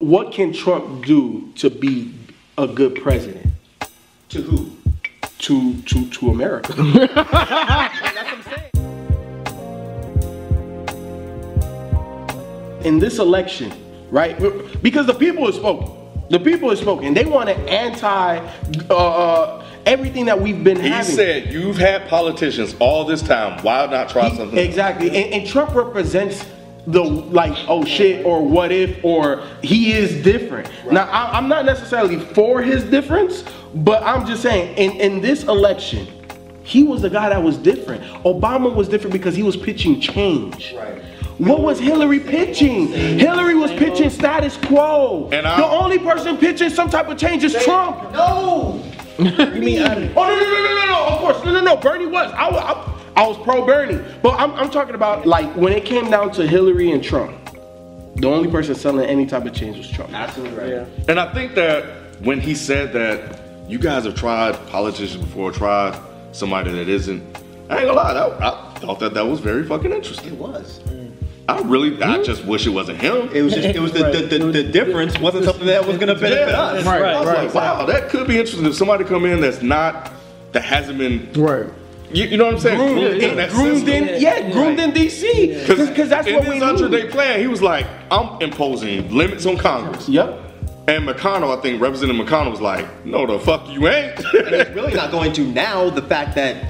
What can Trump do to be a good president? To who? To to to America. That's what I'm saying. In this election, right? Because the people have spoken. The people have spoken. They want to anti uh, uh, everything that we've been He having. said, "You've had politicians all this time. Why not try He- something?" Exactly. And, and Trump represents the like, oh shit, or what if, or he is different. Now, I, I'm not necessarily for his difference, but I'm just saying, in, in this election, he was the guy that was different. Obama was different because he was pitching change. Right. What was Hillary pitching? Hillary was pitching status quo. And I- the only person pitching some type of change is Trump. No. you mean Oh no no no no no no! Of course no no no! Bernie was I I, I was pro Bernie, but I'm I'm talking about like when it came down to Hillary and Trump, the only person selling any type of change was Trump. absolutely right. And I think that when he said that you guys have tried politicians before, tried somebody that isn't, I ain't gonna lie, that, I thought that that was very fucking interesting. It was. I really, I just wish it wasn't him. It was just. It was the the, the, the difference wasn't something that was gonna benefit Yeah. us. Right, I was right, like, wow, that could be interesting if somebody come in that's not, that hasn't been, Right. You, you know what I'm saying? Groomed, Groomed in in, groomed in, yeah, groomed in DC, because that's what his we hundred need. day plan, he was like, I'm imposing limits on Congress. Yep. And McConnell, I think Representative McConnell was like, no, the fuck you ain't. And it's really not going to now. The fact that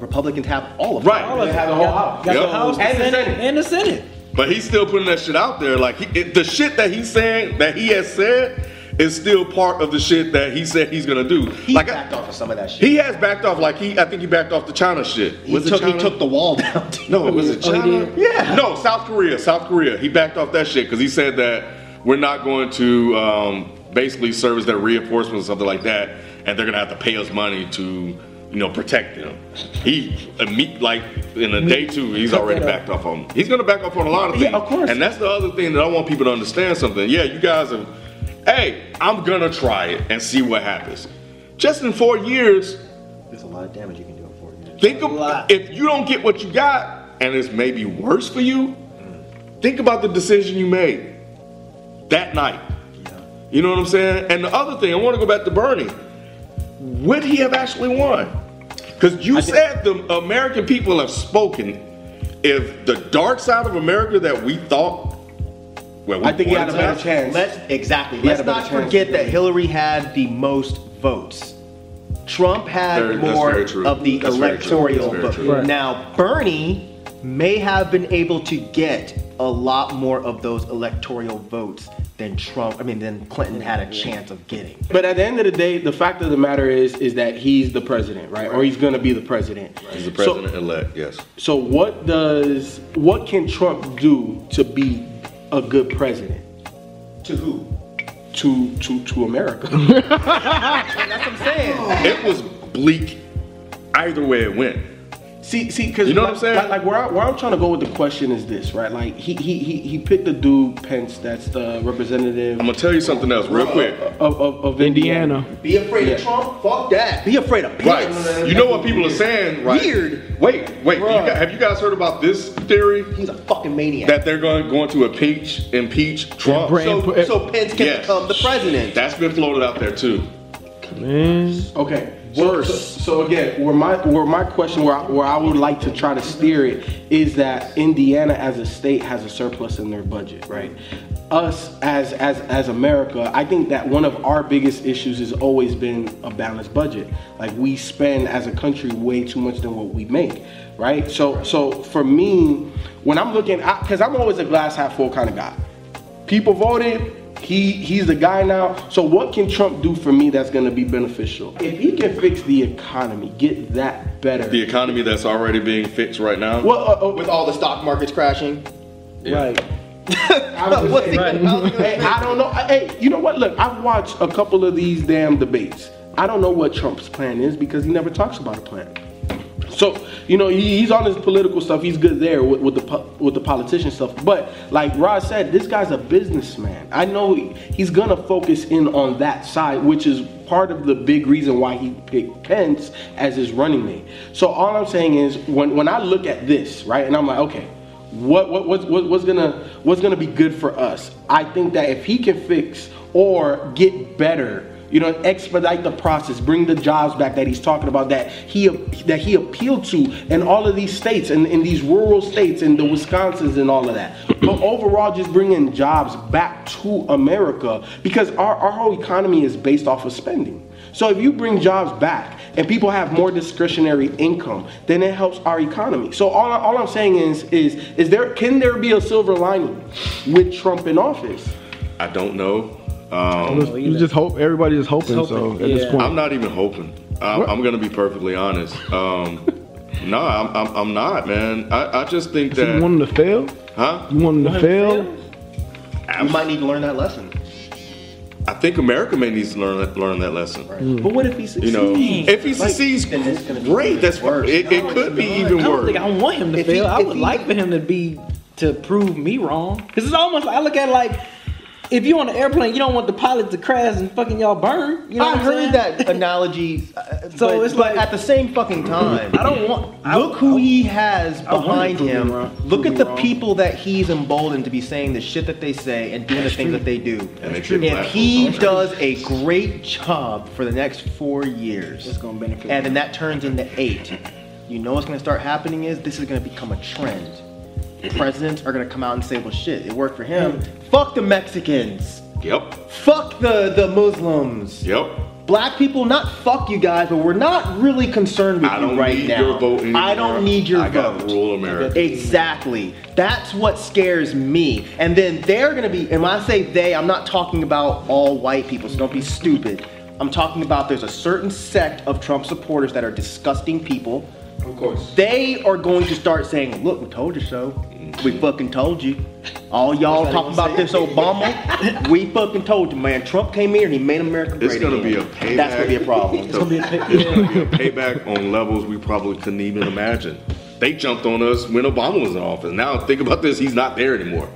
Republicans have all of it. right. They have the whole house. Got Yep. the House, And the Senate, Senate. and the Senate. But he's still putting that shit out there. Like he, it, the shit that he's saying, that he has said, is still part of the shit that he said he's gonna do. He like I- backed off of some of that shit. he has backed off. Like he, I think he backed off the China shit. He Was it took, he took the wall down. No, was it Oh, he China? did? Yeah. No, South Korea. South Korea. He backed off that shit because he said that we're not going to um, basically service their reinforcements or something like that, and they're gonna have to pay us money to, you know, protect them. He, imme- like in a day two, he's already backed off on. He's gonna back off on a lot of things. Yeah, of course. And that's the other thing that I want people to understand something. Yeah, you guys have. Hey, I'm gonna try it and see what happens. Just in four years, There's a lot of damage you can do in four years. Think lot. of if you don't get what you got and it's maybe worse for you, think about the decision you made that night. You know what I'm saying? And the other thing, I want to go back to Bernie. Would he have actually won? Because you said the American people have spoken. If the dark side of America that we thought, well, we I think he had a better chance. Let's exactly. He Let's a better not chance. forget that Hillary had the most votes. Trump had Very- more of the That's electoral That's vote. Right. Now Bernie may have been able to get a lot more of those electoral votes than Trump. I mean, than Clinton had a chance of getting. But at the end of the day, the fact of the matter is, is that he's the president, right? Or he's gonna be the president. He's the So- president elect, yes. So what does what can Trump do to be a good president To who? to to to America? That's what I'm saying. It was bleak either way it went. See, see, because You know what I'm saying? Like, like where, I, where I'm trying to go with the question is this, right? Like he he he, he picked the dude Pence, that's the representative I'm gonna tell you something else real quick. of, of, of Indiana. Be afraid Yeah. of Trump? Fuck that. Be afraid of Right. Pence. You know what people are saying, right? Weird. Wait, wait. You Bruh. have you guys heard about this theory He's a fucking maniac. that they're going going to impeach impeach Trump? bring- so, so Pence can Yes. become the president. That's been floated out there too. Man. Okay. So, so, so again, where my where my question where I, where I would like to try to steer it is that Indiana as a state has a surplus in their budget, right? Us as as as America, I think that one of our biggest issues has always been a balanced budget. Like we spend as a country way too much than what we make, right? So so for me, when I'm looking, because I'm always a glass half full kind of guy. People voted. He he's the guy now. So what can Trump do for me that's going to be beneficial? If he can fix the economy, get that better. The economy that's already being fixed right now. well, uh, uh, With all the stock markets crashing. Yeah. right. I'm just What's saying. he Hey, I don't know. Hey, you know what? Look, I've watched a couple of these damn debates. I don't know what Trump's plan is because he never talks about a plan. So you know he, he's on his political stuff. He's good there with, with the with the politician stuff. But like Rod said, this guy's a businessman. I know he, he's gonna focus in on that side, which is part of the big reason why he picked Pence as his running mate. So all I'm saying is when when I look at this right, and I'm like, okay, what what what's what, what's gonna what's gonna be good for us? I think that if he can fix or get better you know, expedite the process, bring the jobs back that he's talking about that he that he appealed to in all of these states and in these rural states and the Wisconsins and all of that. But overall, just bringing jobs back to America because our, our whole economy is based off of spending. So if you bring jobs back and people have more discretionary income, then it helps our economy. So all, all I'm saying is, is, is there can there be a silver lining with Trump in office? I don't know. Um, You just hope everybody is hoping. Just So hoping, at this point, I'm not even hoping. I'm, I'm gonna be perfectly honest. Um, no, I'm, I'm, I'm not, man. I, I just think you that, you want them to fail. huh? You want them to fail. You might need to learn that lesson. I think America may need to learn that, learn that lesson. But what if he succeeds? You know, if he succeeds, then it's gonna be great. That's worse. it. It could be even I don't worse. think I want him to If he- fail. I would he- like for him to be to prove me wrong. Because it's almost I look at it like if you on an airplane, you don't want the pilot to crash and fucking y'all burn. You know I what heard saying? that analogy. uh, So but, it's but like- at the same fucking time, I don't want. I- Look who he has I want him to behind him. wrong- Look at the wrong. people that he's emboldened to be saying the shit that they say and doing the things that they do. And they kick If he does a great job for the next four years, It's gonna benefit and then that turns into eight, you know what's gonna start happening is this is gonna become a trend. Mm-hmm. Presidents are gonna come out and say, "Well, shit, it worked for him. Mm. Fuck the Mexicans. Yep. Fuck the the Muslims." Yep. Black people, not fuck you guys, but we're not really concerned with I you don't right need now. your vote anymore. I don't need your I got vote. rule America. Exactly. That's what scares me. And then they're gonna be, and when I say they, I'm not talking about all white people, so don't be stupid. I'm talking about there's a certain sect of Trump supporters that are disgusting people. Of course. They are going to start saying, look, we told you so. We fucking told you. All y'all talking about this Obama, we fucking told you, man. Trump came here and he made America great It's gonna again. be a payback. That's gonna be a problem. It's gonna be a, it's gonna be a payback on levels we probably couldn't even imagine. They jumped on us when Obama was in office. Now think about this, he's not there anymore.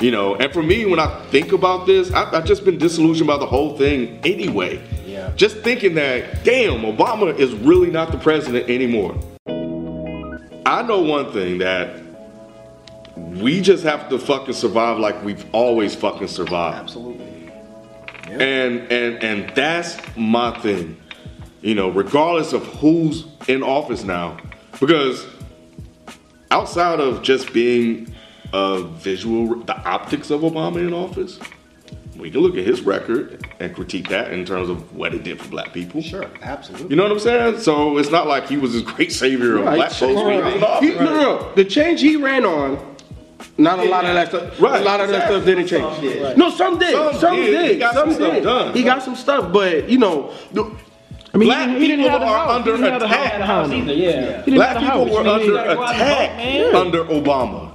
You know, and for me, when I think about this, I, I've just been disillusioned by the whole thing anyway. Yeah. Just thinking that, damn, Obama is really not the president anymore. I know one thing that we just have to fucking survive like we've always fucking survived. Absolutely. And and and that's my thing. You know, regardless of who's in office now, because outside of just being a visual, the optics of Obama in office, we can look at his record and critique that in terms of what it did for black people. Sure, absolutely. You know what I'm saying? So it's not like he was this great savior of black folks when he was in office. He- no, no, no. The change he ran on, not a lot of that stuff. Right, A lot of that stuff didn't change. Some did. No, some did. Some Some, did. did. He got some some stuff did. done. He got some stuff, but you know, I mean, Black he, he people are under he didn't have the house attack. behind him. either, yeah. Black people were under he- gotta go out and attack under Obama.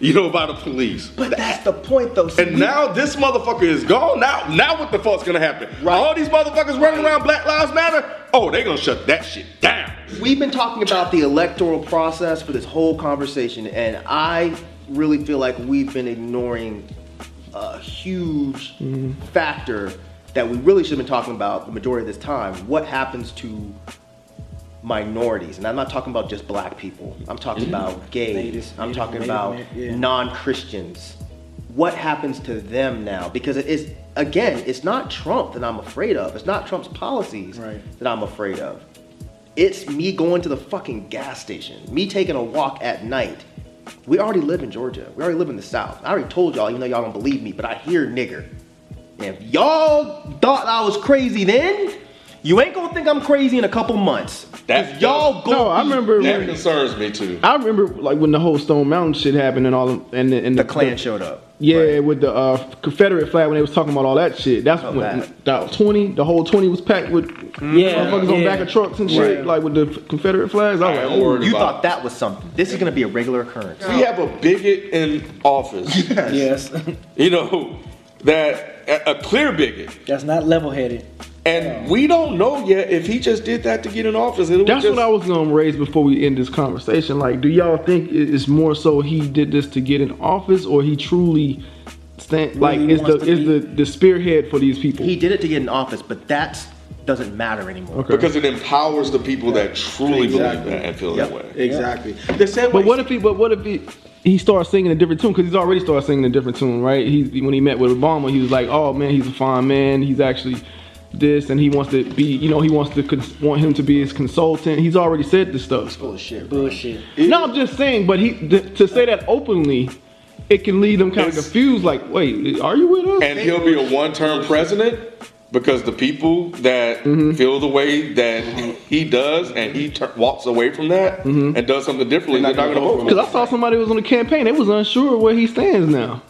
You know, by the police. But that's the point, though. See, And now this motherfucker is gone. Now, now what the fuck's gonna happen? Right. All these motherfuckers running around Black Lives Matter. Oh, they gonna shut that shit down. we've been talking about the electoral process for this whole conversation, and I really feel like we've been ignoring a huge mm-hmm. factor that we really should have been talking about the majority of this time. What happens to minorities? And I'm not talking about just black people. I'm talking mm-hmm. about gays. I'm Native- talking Native about yeah. non-Christians. What happens to them now? Because it is again, it's not Trump that I'm afraid of. It's not Trump's policies Right. that I'm afraid of. It's me going to the fucking gas station, me taking a walk at night. We already live in Georgia. We already live in the South. I already told y'all, even though y'all don't believe me, but I hear nigger. And if y'all thought I was crazy then, you ain't gonna think I'm crazy in a couple months. That- If y'all go. No, I remember That when concerns me too. I remember like when the whole Stone Mountain shit happened and all, of- and the, and the Klan showed up. Yeah, with the uh, Confederate flag when they was talking about all that shit. That's when that. that twenty, the whole twenty was packed with Yeah, motherfuckers on back of trucks and shit, Right. like with the Confederate flags. I was like, oh, You about- thought that was something. This is gonna be a regular occurrence. We have a bigot in office, Yes, you know, that a, a clear bigot, that's not level headed. And we don't know yet if he just did that to get in office. It That's just, what I was gonna raise before we end this conversation. Like, do y'all think it's more so he did this to get in office, or he truly stand like Really is the is be- the the spearhead for these people? He did it to get in office, but that doesn't matter anymore. Okay. because it empowers the people that truly Exactly. believe that and feel Yep. that way. Exactly. The same But way- what if he? But what if he? He starts singing a different tune because he's already started singing a different tune, right? He when he met with Obama, he was like, "Oh man, he's a fine man. He's actually this, and he wants to be, you know, he wants to cons- want him to be his consultant. He's already said this stuff. Full of shit. Bullshit. No, I'm just saying, but he th- to say that openly, it can leave them kind of confused. Like, wait, are you with us? And he'll be a one-term president because the people that Mm-hmm. feel the way that he does and he tur walks away from that Mm-hmm. and does something differently, They're they're not not going to vote for Because. I saw somebody was on the campaign. They was unsure where he stands now.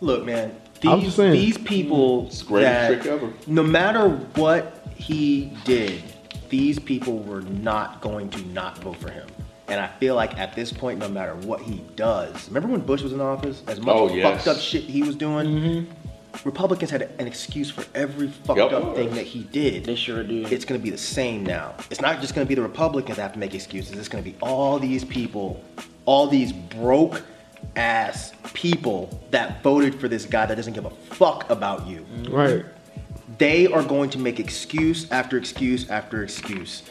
Look, man. I'm These, these people mm. the greatest that trick ever. no matter what he did, these people were not going to not vote for him. And I feel like at this point, no matter what he does, remember when Bush was in office? As much Oh, yes. fucked up shit he was doing, mm-hmm. Republicans had an excuse for every fucked Yep. up thing that he did. They sure do. It's going to be the same now. It's not just going to be the Republicans that have to make excuses. It's going to be all these people, all these broke ass people that voted for this guy that doesn't give a fuck about you. Right. They are going to make excuse after excuse after excuse.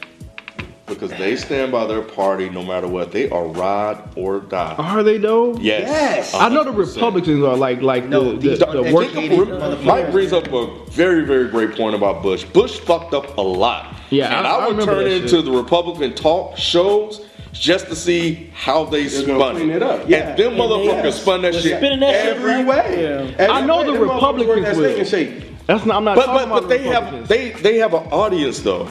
Because they stand by their party no matter what. They are ride or die. Are they though? Yes. Yes. I know the Republicans are like like No, the, the, these the, aren't work. educated. Jacob, motherfuckers. Mike brings up a very, very great point about Bush. Bush fucked up a lot. Yeah, and I- I, I would remember turn into the Republican talk shows just to see how they They're gonna spun clean it up. Yeah. And them And motherfuckers have. spun that They're shit spinning that shit every right. way. Yeah. Every I know way the them Republicans will. steak and shake. That's not. I'm not But talking but but about they have they they have an audience though,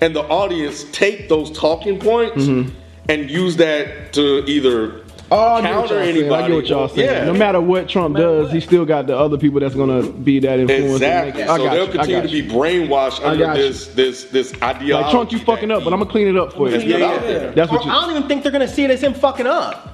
and the audience take those talking points mm-hmm. and use that to either Oh, I get what counter y'all saying. anybody. I get what y'all saying. Yeah. No matter what Trump matter does, what. he still got the other people that's gonna be that influence. Exactly. make it- I So got they'll you, I continue got to you. be brainwashed under this this this ideology. Like Trump, you fucking up, but I'm gonna clean it up for you. Let's get out there. That's Or what you. I don't even think they're gonna see it as him fucking up.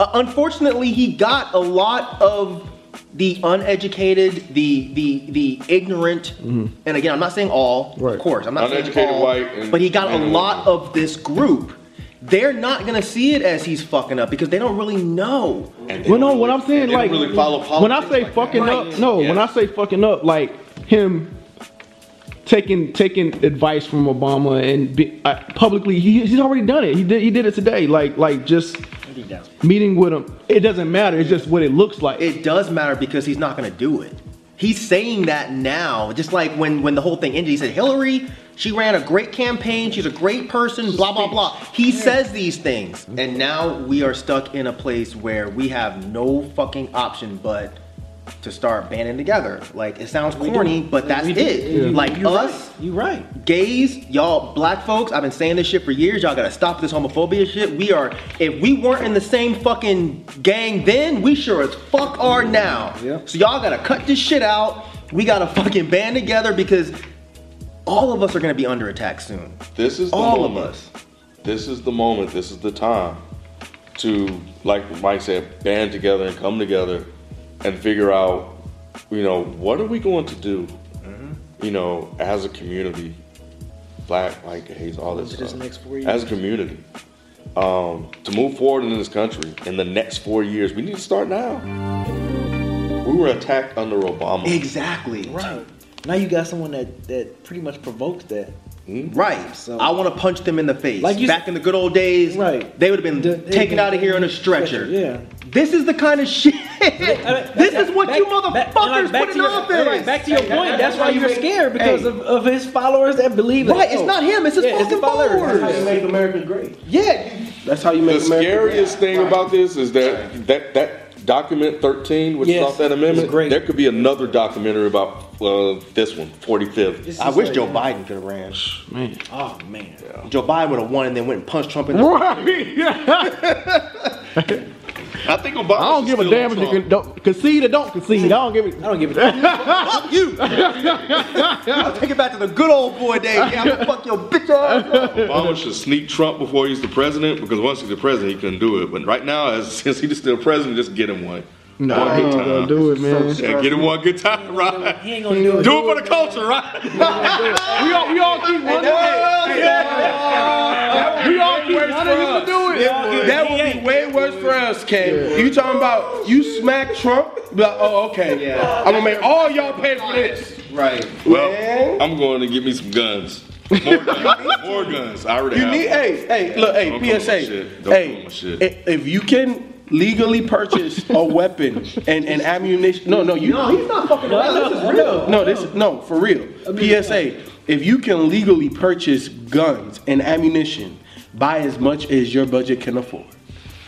Uh, unfortunately, he got a lot of the uneducated, the the the ignorant, and again, I'm not saying all, Mm-hmm. Of course, I'm not saying Uneducated all, white and but he got a lot women. of this group. They're not gonna see it as he's fucking up because they don't really know. And Well, no, don't what I'm saying, like, really follow when I say like fucking that. up, no, when I say fucking up, like him taking taking advice from Obama and be, uh, publicly, he, he's already done it. He did he did it today. Like like just meeting with him. It doesn't matter. It's just what it looks like. It does matter because he's not gonna do it. He's saying that now, just like when when the whole thing ended. He said Hillary, she ran a great campaign. She's a great person. Blah blah blah. He says these things, and now we are stuck in a place where we have no fucking option but to start banding together. Like it sounds corny, but that's it. You- Like you us, right. You right. gays, y'all black folks, I've been saying this shit for years. Y'all gotta stop this homophobia shit. We are, if we weren't in the same fucking gang then, we sure as fuck are now. Yeah. So y'all gotta cut this shit out. We gotta fucking band together because all of us are gonna be under attack soon. This is the All of us. This is the moment. This is the time to, like Mike said, band together and come together and figure out, you know, what are we going to do, Mm-hmm. you know, as a community, black, white, gays, all this stuff, next four as a community, um, to move forward in this country in the next four years. We need to start now. We were attacked under Obama. Exactly. Right. Now you got someone that that pretty much provokes that. Hmm? Right. So- I want to punch them in the face. Like you- Back in the good old days, Right. they would have been The- they- taken out of here on a stretcher. Yeah. This is the kind of shit. this is what Back- you motherfuckers like, back put in your- office. Right, back to your Hey, point. That's that's why you you're scared because hey. of, of his followers that believe Right, it's not him, it's his Yeah, fucking the followers. followers. That's how you make America great. Yeah, That's how you The make America scariest great. thing about this is that that that document 13, which Yes, is off that it's amendment, great. there could be another documentary about uh, this one, 45th. It's I wish like- Joe Biden could have ran. Man. Oh man. Joe Biden would have won and then went and punched Trump in the Right. I think Obama. I don't give a damn if you can don't, concede or don't concede. I don't give it. I don't give a damn. Fuck you. I'll take it back to the good old boy days. Yeah, I'm gonna fuck your bitch ass. up. Obama should sneak Trump before he's the president because once he's the president, he couldn't do it. But right now, as since he's still president, just get him one. No, One I good ain't time. gonna do it, man. Yeah, get him one good time, right? He ain't gonna do it. Do it for the culture, right? We all, we all keep running. We all keep running him to do it. That would be way worse for us, Ken. You talking about you smack Trump? Be Like, oh, okay. Yeah. I'm gonna make all y'all pay for this. Right. Well, Man. I'm going to get me some guns. More guns. More guns. I already You have need, them. hey, hey, look, hey, Don't PSA. Don't Hey, with shit. if you can legally purchase a weapon and, and ammunition, no, no, you. No, he's not fucking around. This is real. No, this is no for real. PSA: If you can legally purchase guns and ammunition, buy as much as your budget can afford.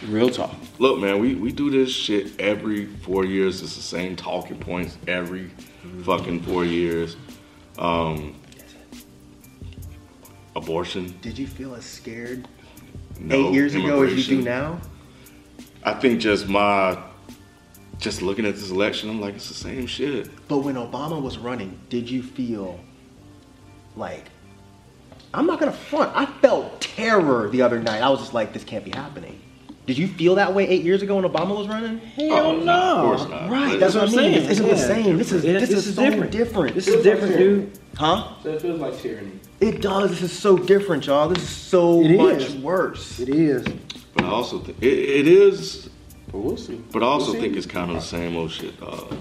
Real talk. Look, man, we, we do this shit every four years. It's the same talking points every fucking four years. Um, abortion. Did you feel as scared No. eight years ago as you do now? I think just my, just looking at this election, I'm like, it's the same shit. But when Obama was running, did you feel like I'm not gonna front? I felt terror the other night. I was just like, this can't be happening. Did you feel that way eight years ago when Obama was running? Hell no. Of course not. Right, But that's what I'm saying. saying. This isn't the same. This is Yeah, this, is, so different. This is different, dude. Huh? So it feels like tyranny. It does. This is so different, y'all. This is so It much is. worse. It is. But I also think it, it is, But we'll see. but I also We'll think it's kind of the same old shit, dog.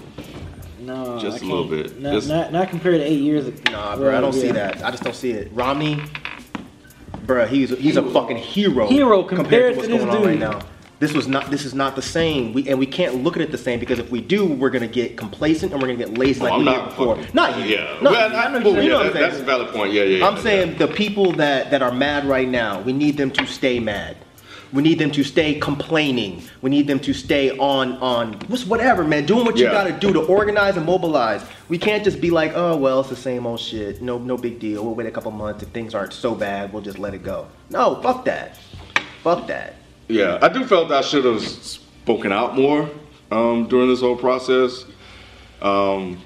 No, Just I a little can't. bit. Not, Just- not, not compared to eight years ago. Nah, bro, I don't see that. I just don't see it. Romney, bro, he's he's a fucking hero. Hero compared to what's to this going on right dude. now. This was not. This is not the same. We and we can't look at it the same because if we do, we're gonna get complacent and we're gonna get lazy oh, like I'm we did not before. fucking- Not you. Yeah. Not well, you. I, I know well, you yeah, know what I'm that- that's a valid point. Yeah, yeah. yeah I'm saying the people that that are mad right now, we need them to stay mad. We need them to stay complaining. We need them to stay on on what's whatever, man. Doing what you Yeah. got to do to organize and mobilize. We can't just be like, oh well, it's the same old shit. No, no big deal. We'll wait a couple months. If things aren't so bad, we'll just let it go. No, fuck that. Fuck that. Yeah, I do felt I should have spoken out more um, during this whole process. Um,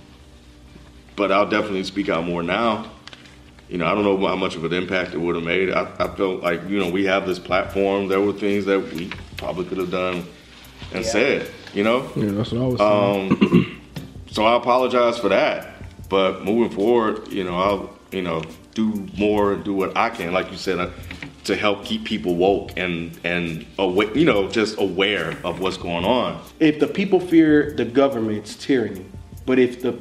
but I'll definitely speak out more now. You know, I don't know how much of an impact it would have made. I, I felt like, you know, we have this platform. There were things that we probably could have done and said, you know? Yeah, that's what I was saying. Um, so I apologize for that. But moving forward, you know, I'll you know do more and do what I can, like you said, uh, to help keep people woke and and aware, you know, just aware of what's going on. If the people fear the government, it's tyranny. But if the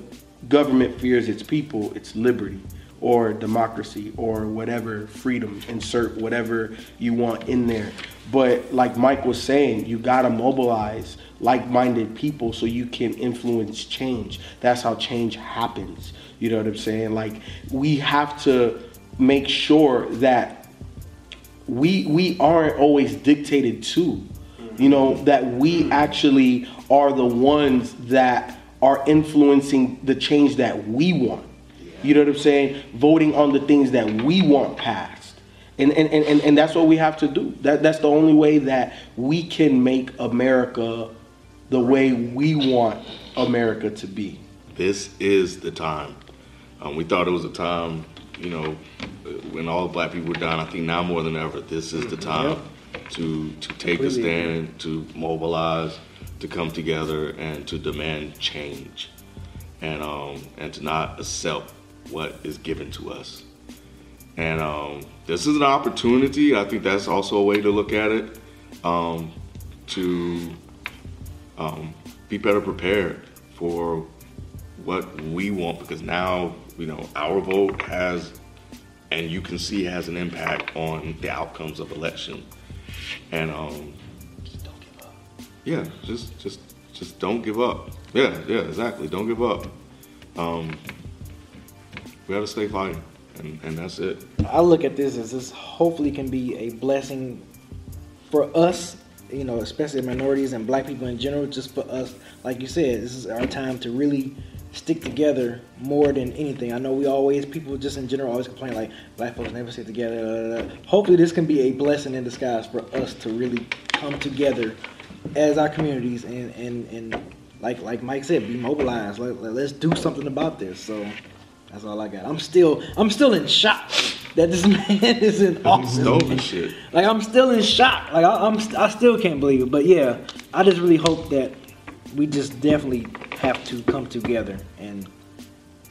government fears its people, it's liberty or democracy or whatever freedom. Insert whatever you want in there. But like Mike was saying, you gotta mobilize like-minded people so you can influence change. That's how change happens. You know what I'm saying? Like we have to make sure that we we aren't always dictated to you know that we actually are the ones that are influencing the change that we want you know what i'm saying? Voting on the things that we want passed. And and, and, and, that's what we have to do. That, that's the only way that we can make america the way we want america to be. This is the time. Um, we thought it was a time, you know, when all the black people were down. I think now more than ever, this is the time to to take a stand, to mobilize, to come together, and to demand change, and um, and to not accept what is given to us. And um, this is an opportunity. I think that's also a way to look at it. Um, to um, be better prepared for what we want because now you know our vote has and you can see has an impact on the outcomes of election and um yeah just just just don't give up yeah yeah exactly don't give up we gotta stay fighting and and that's it I look at this as this hopefully can be a blessing for us, you know, especially minorities and black people in general, just for us. Like you said, this is our time to really stick together more than anything. I know we always, people just in general always complain like black folks never stick together. da, da. Hopefully this can be a blessing in disguise for us to really come together as our communities and and and like like Mike said, be mobilized. Like, let's do something about this. So that's all I got. I'm still I'm still in shock that this man is in office. Like I'm still in shock. Like I, I'm I still can't believe it. But yeah, I just really hope that we just definitely have to come together and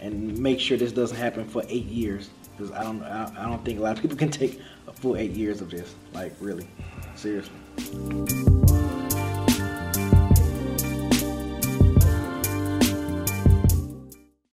and make sure this doesn't happen for eight years. Because I don't I, I don't think a lot of people can take a full eight years of this. Like really, seriously.